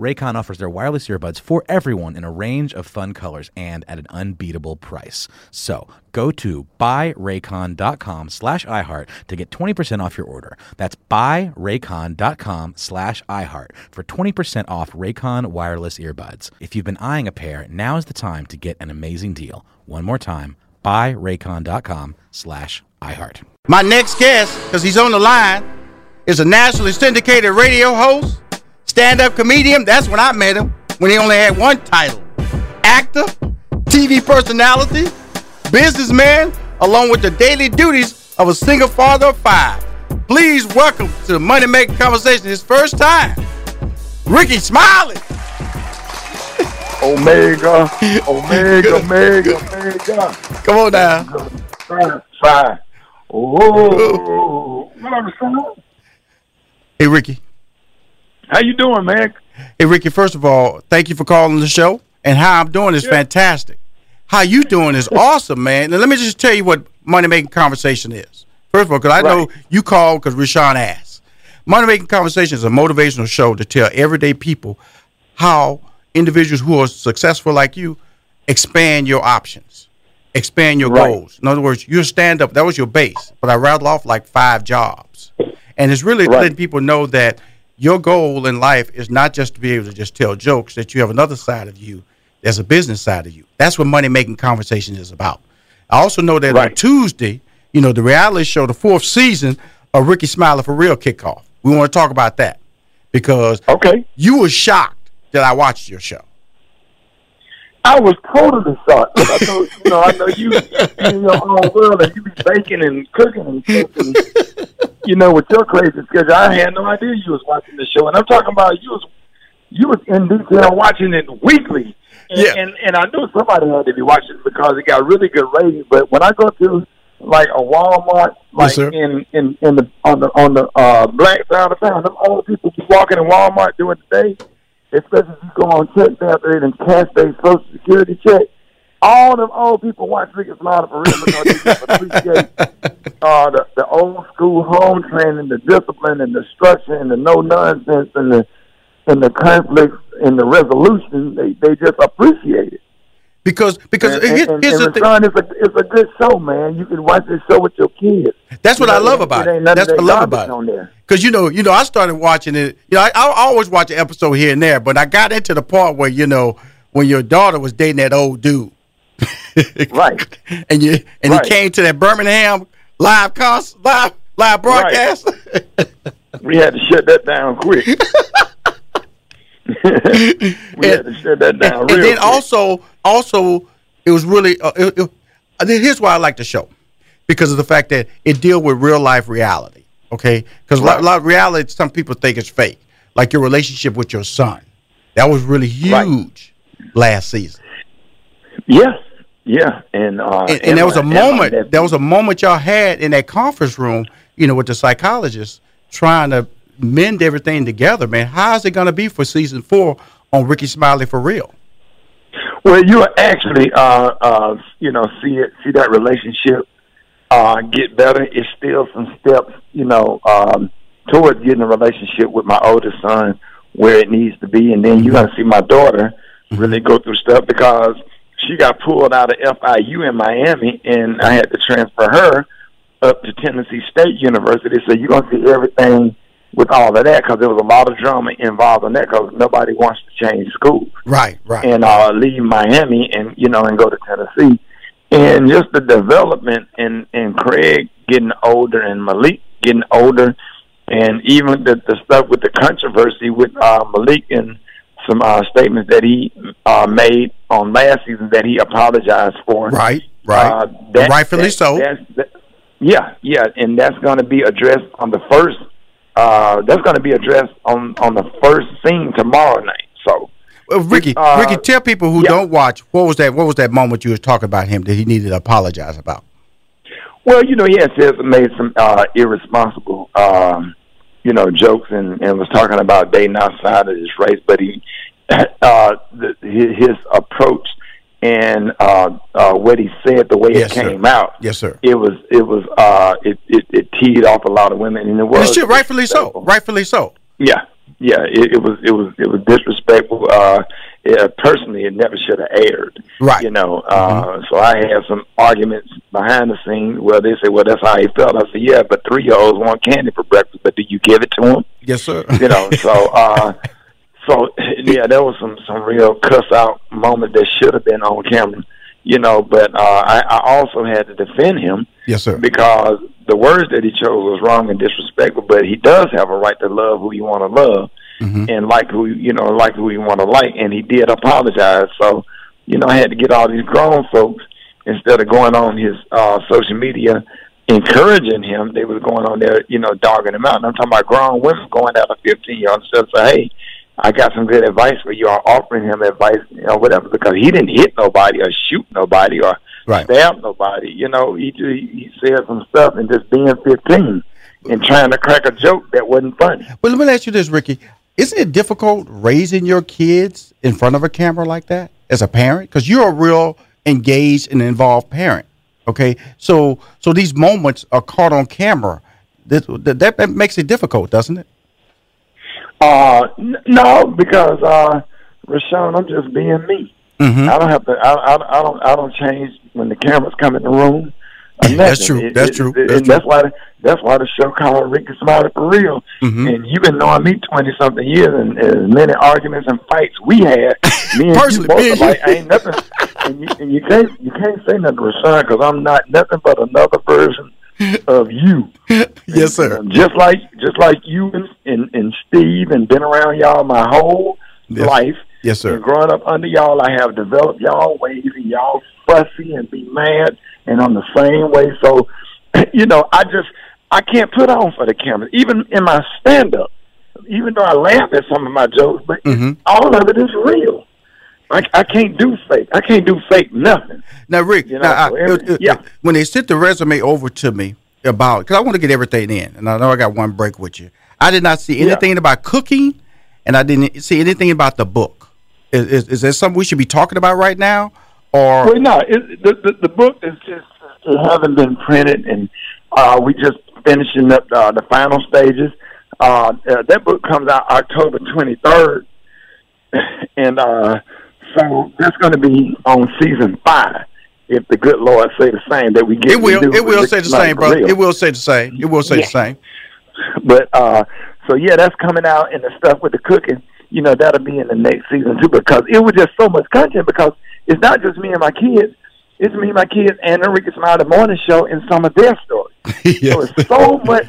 Raycon offers their wireless earbuds for everyone in a range of fun colors and at an unbeatable price. So go to buyraycon.com slash iHeart to get 20% off your order. That's buyraycon.com slash iHeart for 20% off Raycon wireless earbuds. If you've been eyeing a pair, now is the time to get an amazing deal. One more time, buyraycon.com slash iHeart. My next guest, because he's on the line, is a nationally syndicated radio host, stand-up comedian. That's when I met him, when he only had one title. Actor, TV personality, businessman, along with the daily duties of a single father of five. Please welcome to the Money Making Conversation his first time, Rickey Smiley. Omega, Omega, Omega, Omega. Come on down. Fine, fine. Oh, what up, son? Hey, Rickey. How you doing, man? Hey, Rickey, first of all, thank you for calling the show. And how I'm doing is Yeah. fantastic. How you doing is awesome, man. Now, let me just tell you what Money Making Conversation is. First of all, because I know you called because Rushion asked. Money Making Conversation is a motivational show to tell everyday people how individuals who are successful like you expand your options, expand your Right. goals. In other words, you're stand up. That was your base, but I rattled off like five jobs. And it's really Right. letting people know that your goal in life is not just to be able to just tell jokes, that you have another side of you. There's a business side of you. That's what money making conversation is about. I also know that on Tuesday, you know, the reality show, the fourth season of Rickey Smiley for Real kickoff. We want to talk about that because Okay. you were shocked that I watched your show. I was totally shocked. I know, you know, I know you in your own world and you be baking and cooking and cooking. You know, with your crazy schedule, I had no idea you was watching the show. And I'm talking about you was you was in detail watching it weekly. And, Yeah. and and I knew somebody had to be watching it because it got really good ratings. But when I go to like a Walmart, like sir. in in in the on the on the uh black side of town, them old people be walking in Walmart doing the day especially if you go on check after it and cash their social security check. All them old people watch Rickey Slaughter for real because they just appreciate uh, the, the old school home training, the discipline and the structure and the no nonsense and the and the conflicts and the resolution. They they just appreciate it. Because because and, here- and, here's and the thing. It's a it's a good show, man. You can watch this show with your kids. That's what You I love about it. it. That's what I love about it. on there. Because you know, you know, I started watching it. You know, I, I always watch an episode here and there, but I got into the part where you know when your daughter was dating that old dude, Right. and you and Right. he came to that Birmingham live concert, live live broadcast. We had to shut that down quick. we had to shut that down and real then quick. also, also, it was really. Uh, it, it- here's why I like the show, because of the fact that it deal with real life reality. Okay, because a lot, of reality, some people think it's fake. Like your relationship with your son, that was really Right. huge last season. Yeah, yeah, and uh, And, and there was a my moment. nephew. There was a moment y'all had in that conference room. You know, with the psychologist trying to mend everything together. Man, how is it going to be for season four on Rickey Smiley for real? Well, you actually, uh, uh, you know, see it, see that relationship uh, get better. It's still some steps, you know, um, towards getting a relationship with my oldest son where it needs to be, and then you're gonna see my daughter really go through stuff because she got pulled out of FIU in Miami, and I had to transfer her up to Tennessee State University. So you're gonna see everything with all of that because there was a lot of drama involved in that because nobody wants to change schools Right, right. and uh, leave Miami and you know and go to Tennessee, and just the development in in Craig getting older and Malik getting older, and even the the stuff with the controversy with uh, Malik and some uh, statements that he uh, made on last season that he apologized for. Right, right, Uh, rightfully that- so. that- yeah, yeah, and that's going to be addressed on the first. Uh, that's going to be addressed on on the first scene tomorrow night. So Well, Rickey, Uh, Rickey, tell people who yeah. don't watch what was that? What was that moment you was talking about him that he needed to apologize about? Well, you know, he had said made some uh, irresponsible, um, you know, jokes and, and was talking about dating outside of his race, but he, uh, the, his, his approach and uh, uh, what he said, the way Yes, it sir. came out, Yes, sir. it was it was uh, it, it it teed off a lot of women, and it And was it should, rightfully so. Rightfully so. Yeah, yeah, it, it was it was it was disrespectful. Uh, yeah, personally, it never should have aired. Right. You know, uh, so I had some arguments behind the scenes where they say, "Well, that's how he felt." I said, "Yeah, but three year olds want candy for breakfast, but do you give it to them?" Yes, sir. You know, so uh, so yeah, there was some some real cuss out moment that should have been on camera. You know, but uh, I, I also had to defend him yes, sir. because the words that he chose was wrong and disrespectful. But he does have a right to love who you want to love Mhm. and like who you know like who you want to like. And he did apologize. So you know, I had to get all these grown folks instead of going on his uh, social media encouraging him. They was going on there, you know, dogging him out. And I'm talking about grown women going out of 15 year olds of say, hey. I got some good advice for you. Or offering him advice, you know, whatever, because he didn't hit nobody or shoot nobody or Right. stab nobody. You know, he he said some stuff and just being fifteen and trying to crack a joke that wasn't funny. But let me ask you this, Rickey. Isn't it difficult raising your kids in front of a camera like that as a parent? Because you're a real engaged and involved parent. Okay, so so these moments are caught on camera. That, that, that makes it difficult, doesn't it? Uh, n- no, because uh, Rushion, I'm just being me. Mm-hmm. I don't have to. I, I, I don't. I don't change when the cameras come in the room. That's true. That's true. It, That's and that's why. the- That's why the show called Rickey Smiley for real. Mhm. And you've been knowing me twenty something years, and as many arguments and fights we had. Me and Personally, you both like ain't nothing. And you, and you can't you can't say nothing to Rushion because I'm not nothing but another version of you. yes, sir. Um, Just like just like you and, and, and Steve and been around y'all my whole Yes. life. Yes, sir. And growing up under y'all, I have developed y'all ways, and y'all fussy and be mad, and I'm the same way. So, you know, I just I can't put on for the camera, even in my stand up. Even though I laugh at some of my jokes, but Mhm. all of it is real. I, I can't do fake. I can't do fake nothing. Now, Rick, You know, now, so every- uh, uh, yeah. when they sent the resume over to me about, because I want to get everything in, and I know I got one break with you. I did not see Yeah. anything about cooking, and I didn't see anything about the book. Is, is, is there something we should be talking about right now? Or Well, no, it, the, the the book is just it haven't been printed, and uh, we just finishing up uh, the final stages. Uh, uh, that book comes out October twenty third, and uh, so that's going to be on season five. If the good Lord say the same, that we get it will, it will say the same, Smiley brother. Grill. It will say the same. It will say Yeah. the same. But uh so yeah, that's coming out and the stuff with the cooking, you know, that'll be in the next season too because it was just so much content because it's not just me and my kids, it's me, my kids and the Rickey Smiley Morning Show and some of their stories. So it's so much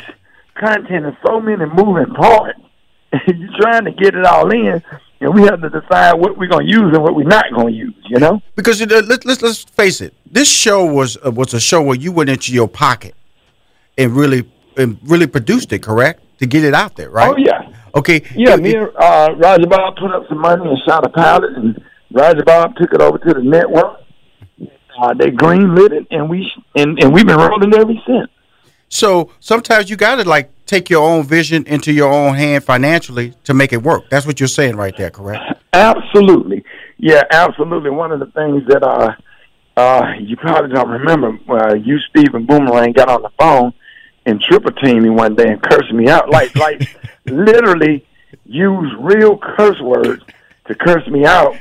content and so many moving parts. And You're trying to get it all in and we have to decide what we're gonna use and what we're not gonna use, you know? Because you know, let's let's let's face it. This show was uh, was a show where you went into your pocket and really and really produced it, correct? To get it out there, right? Oh yeah. Okay. Yeah, It- me and uh, Roger Bobb put up some money and shot a pilot, and Roger Bobb took it over to the network. Uh, they greenlit it, and we and, and we've been rolling ever since. So sometimes you got to like take your own vision into your own hand financially to make it work. That's what you're saying right there, correct? Absolutely, yeah, absolutely. One of the things that uh, uh, you probably don't remember, uh, you, Steve, and Boomerang got on the phone and triple teamed me one day and cursed me out, like like literally used real curse words to curse me out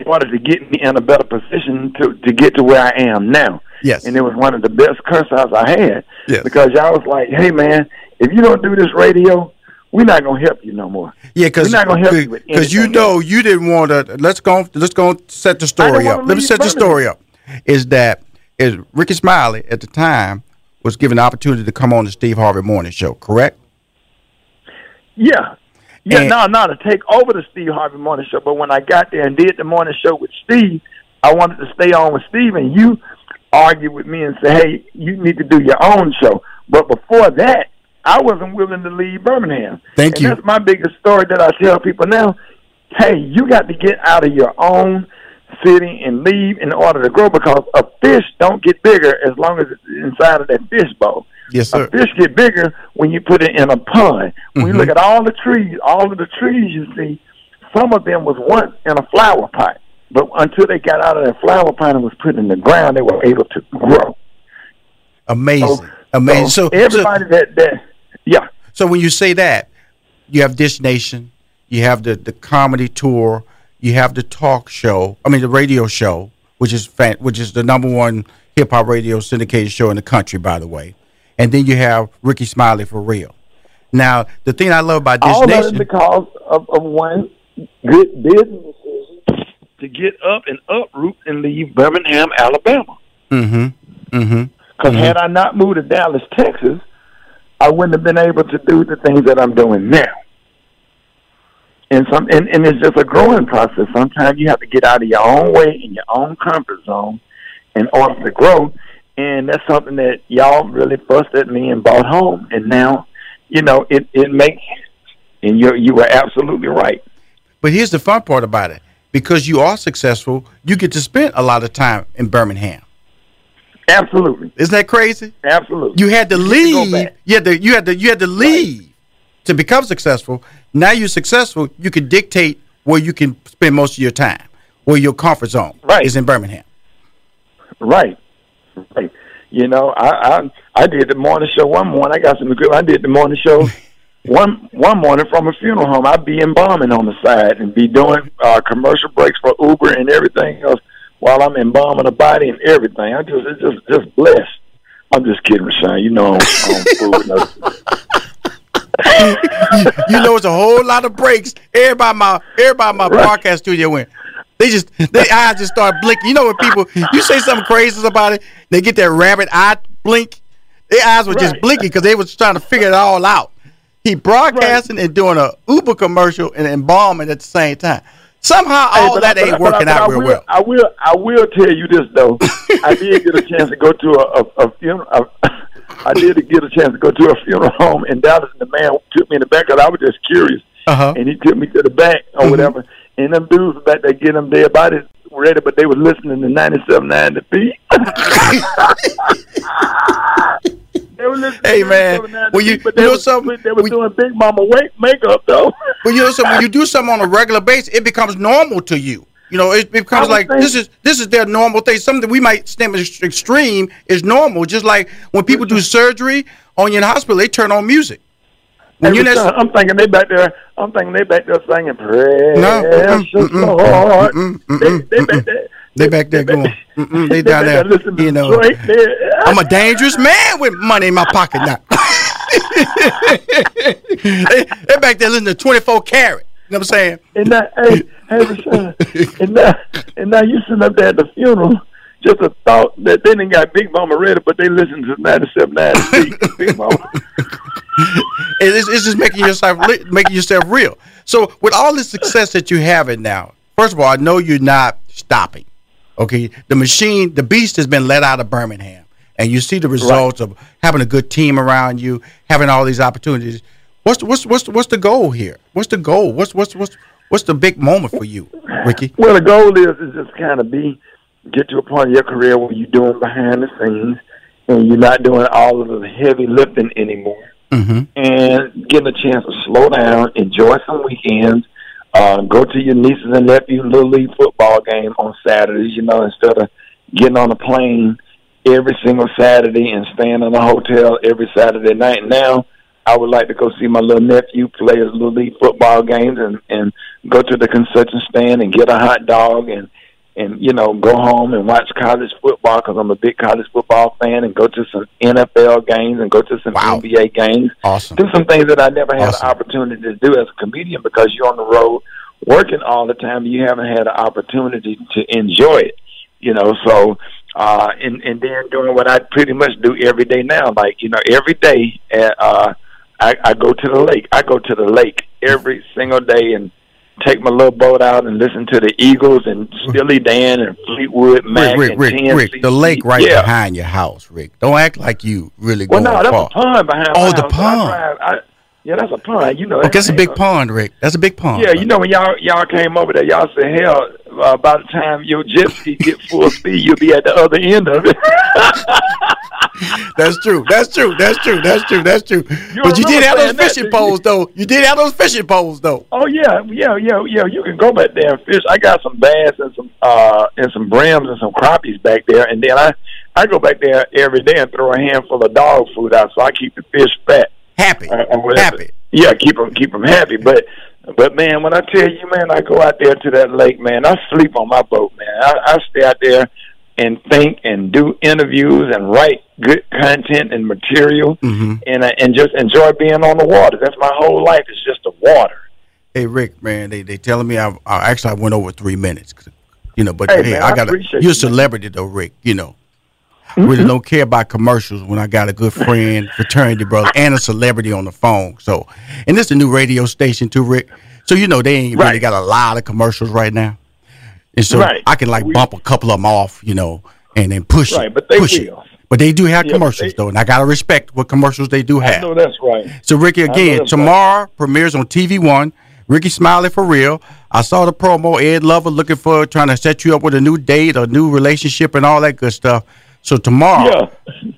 in order to get me in a better position to to get to where I am now. Yes. and it was one of the best curse outs I had. Yes. Because y'all was like, "Hey man, if you don't do this radio, we're not gonna help you no more." Yeah, because We're not gonna help you because you know you didn't want to. Let's go. Let's go set the story up. Let me set the story up. Is that is Rickey Smiley at the time was given the opportunity to come on the Steve Harvey Morning Show, correct? Yeah, Yeah, no, no, to take over the Steve Harvey Morning Show. But when I got there and did the morning show with Steve, I wanted to stay on with Steve, and you argued with me and say, "Hey, you need to do your own show." But before that, I wasn't willing to leave Birmingham. Thank and you. That's my biggest story that I tell people now. Hey, you got to get out of your own city and leave in order to grow because a fish don't get bigger as long as it's inside of that fish bowl. Yes, sir. A fish get bigger when you put it in a pond. When you Mhm. look at all the trees, all of the trees you see, some of them was once in a flower pot. But until they got out of that flower pot and was put in the ground, they were able to grow. Amazing. So, Amazing. so So, everybody that that yeah. so when you say that, you have Dish Nation, you have the, the comedy tour, you have the talk show. I mean the radio show, which is fan, which is the number one hip hop radio syndicated show in the country, by the way. And then you have Rickey Smiley for real. Now, the thing I love about Dish all of it Nation, because of, of one good business to get up and uproot and leave Birmingham, Alabama. mm-hmm, mm-hmm. Because had I not moved to Dallas, Texas, I wouldn't have been able to do the things that I'm doing now. And some and, and it's just a growing process. Sometimes you have to get out of your own way in your own comfort zone in order to grow. And that's something that y'all really fussed at me and brought home. And now, you know, it, it makes. And you you were absolutely right. But here's the fun part about it: because you are successful, you get to spend a lot of time in Birmingham. Absolutely. Isn't that crazy? Absolutely. You had to go leave. back. You had to. You had to. You had to leave to become successful. Now you're successful. You can dictate where you can spend most of your time, where your comfort zone Right. is in Birmingham. Right. Right. You know, I, I I did the morning show one morning. I got some good. I did the morning show one one morning from a funeral home. I'd be embalming on the side and be doing uh, commercial breaks for Uber and everything else while I'm embalming a body and everything. I just it's just just blessed. I'm just kidding, Rushion. You know fooling us. you know, it's a whole lot of breaks. Everybody, my everybody, my Right. broadcast studio went. They just their eyes just start blinking. You know when people you say something crazy about it, they get that rabbit eye blink. Their eyes were just Right. blinking because they was trying to figure it all out. He broadcasting and doing a Uber commercial and embalming at the same time. Somehow all but that I- ain't but working but I out real will, well. I will. I will tell you this though. I did get a chance to go to a, a, a funeral. A, I did get a chance to go to a funeral home in Dallas, and the man took me in the back because I was just curious, Uh-huh. and he took me to the back or Mhm. whatever. And them dudes back there getting them dead bodies ready, but they were listening to ninety seven nine the beat. They were listening Hey, to man, 97.9 when you- Beat, but you know something? They were doing Big Mama wake makeup though. But you know, so when you do something on a regular basis, it becomes normal to you. You know, it becomes like think- this is this is their normal thing. Something we might stem as extreme is normal. Just like when people do surgery on you in the hospital, they turn on music. When you're Rushion, I'm thinking they back there. I'm thinking they back there singing "Precious mm-mm, mm-mm, Lord." mm-mm, They, mm-mm, they back there. they back there going, mm-mm, they down back there, listening you know. There. I'm a dangerous man with money in my pocket now. they, they back there listening to 24 karat. You know what I'm saying? and now, hey, hey, Rushion, and now, and now you sitting up there at the funeral. Just a thought that they didn't got Big Mama ready, but they listen to 97.9 Big Mama. It's, it's just making yourself making yourself real. So with all the success that you have it now, first of all, I know you're not stopping. Okay, the machine, the beast has been let out of Birmingham, and you see the results of having a good team around you, having all these opportunities. What's the, what's what's what's the goal here? What's the goal? What's what's what's what's the big moment for you, Rickey? Well, the goal is is just kind of be get to a point in your career where you're doing behind the scenes and you're not doing all of the heavy lifting anymore, Mm-hmm. and getting a chance to slow down, enjoy some weekends, uh, go to your nieces and nephews' little league football game on Saturdays. You know, instead of getting on a plane every single Saturday and staying in a hotel every Saturday night. Now, I would like to go see my little nephew play his little league football games and and go to the concession stand and get a hot dog and and you know go home and watch college football because I'm a big college football fan and go to some NFL games and go to some Wow. NBA games Awesome. do some things that I never had Awesome. the opportunity to do as a comedian because you're on the road working all the time. You haven't had an opportunity to enjoy it, you know. So, uh, and and then doing what I pretty much do every day now. Like you know, every day at, uh, I, I go to the lake. I go to the lake every single day and take my little boat out and listen to the Eagles and Steely Dan and Fleetwood Mac Rick, and Rick, Rick, Rick, TNCC. the lake right yeah. behind your house, Rick. Don't act like you really Well, going no, that's far. a pond behind. Oh, the house. I pond. drive- I, yeah, that's a pond. You know, Okay, that's a big pond, Rick. That's a big pond. Yeah, you know when y'all y'all came over there, y'all said, "Hell, uh, by the time your jet ski get full speed, you'll be at the other end of it." That's true. That's true. That's true. That's true. That's true. but you did have those saying that, fishing poles, though. You did have those fishing poles, though. oh yeah, yeah, yeah, yeah. You can go back there and fish. I got some bass and some uh and some brims and some crappies back there, and then I I go back there every day and throw a handful of dog food out, so I keep the fish fat. Happy. or. Happy. Yeah, keep them keep them happy. But but man, when I tell you, man, I go out there to that lake, man. I sleep on my boat, man. I, I stay out there and think and do interviews and write good content and material, Mhm. and I, and just enjoy being on the water. That's my whole life is just the water. Hey, Rick, man, they they telling me I, I actually I went over three minutes, You know, but Hey, hey, man, I I got to You're a you, celebrity, though, Rick. You know, really don't care about commercials when I got a good friend, fraternity brother, and a celebrity on the phone. So, and this is a new radio station too, Rick. So you know they ain't really got a lot of commercials right now, and so Right. I can like We- bump a couple of them off, you know, and then push Right, it, but they push it. But they do have Yeah, commercials they- though, and I gotta respect what commercials they do I have. know that's right. So Rickey again tomorrow premieres on TV One. Rickey Smiley for real. I saw the promo. Ed Lover looking for trying to set you up with a new date, a new relationship, and all that good stuff. So tomorrow, Yeah.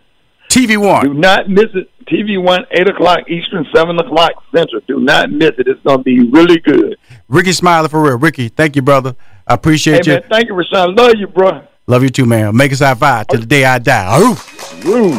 TV One. Do not miss it. TV One, eight o'clock Eastern, seven o'clock Central. Do not miss it. It's gonna be really good. Rickey Smiley for real. Rickey, thank you, brother. I Hey appreciate you. man, thank you, Rushion. Love you, bro. Love you too, man. Make us high five till the day I die. Oof. Woo.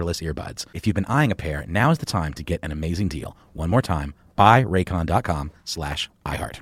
earbuds. If you've been eyeing a pair, now is the time to get an amazing deal. One more time, buyraycon.com slash iHeart.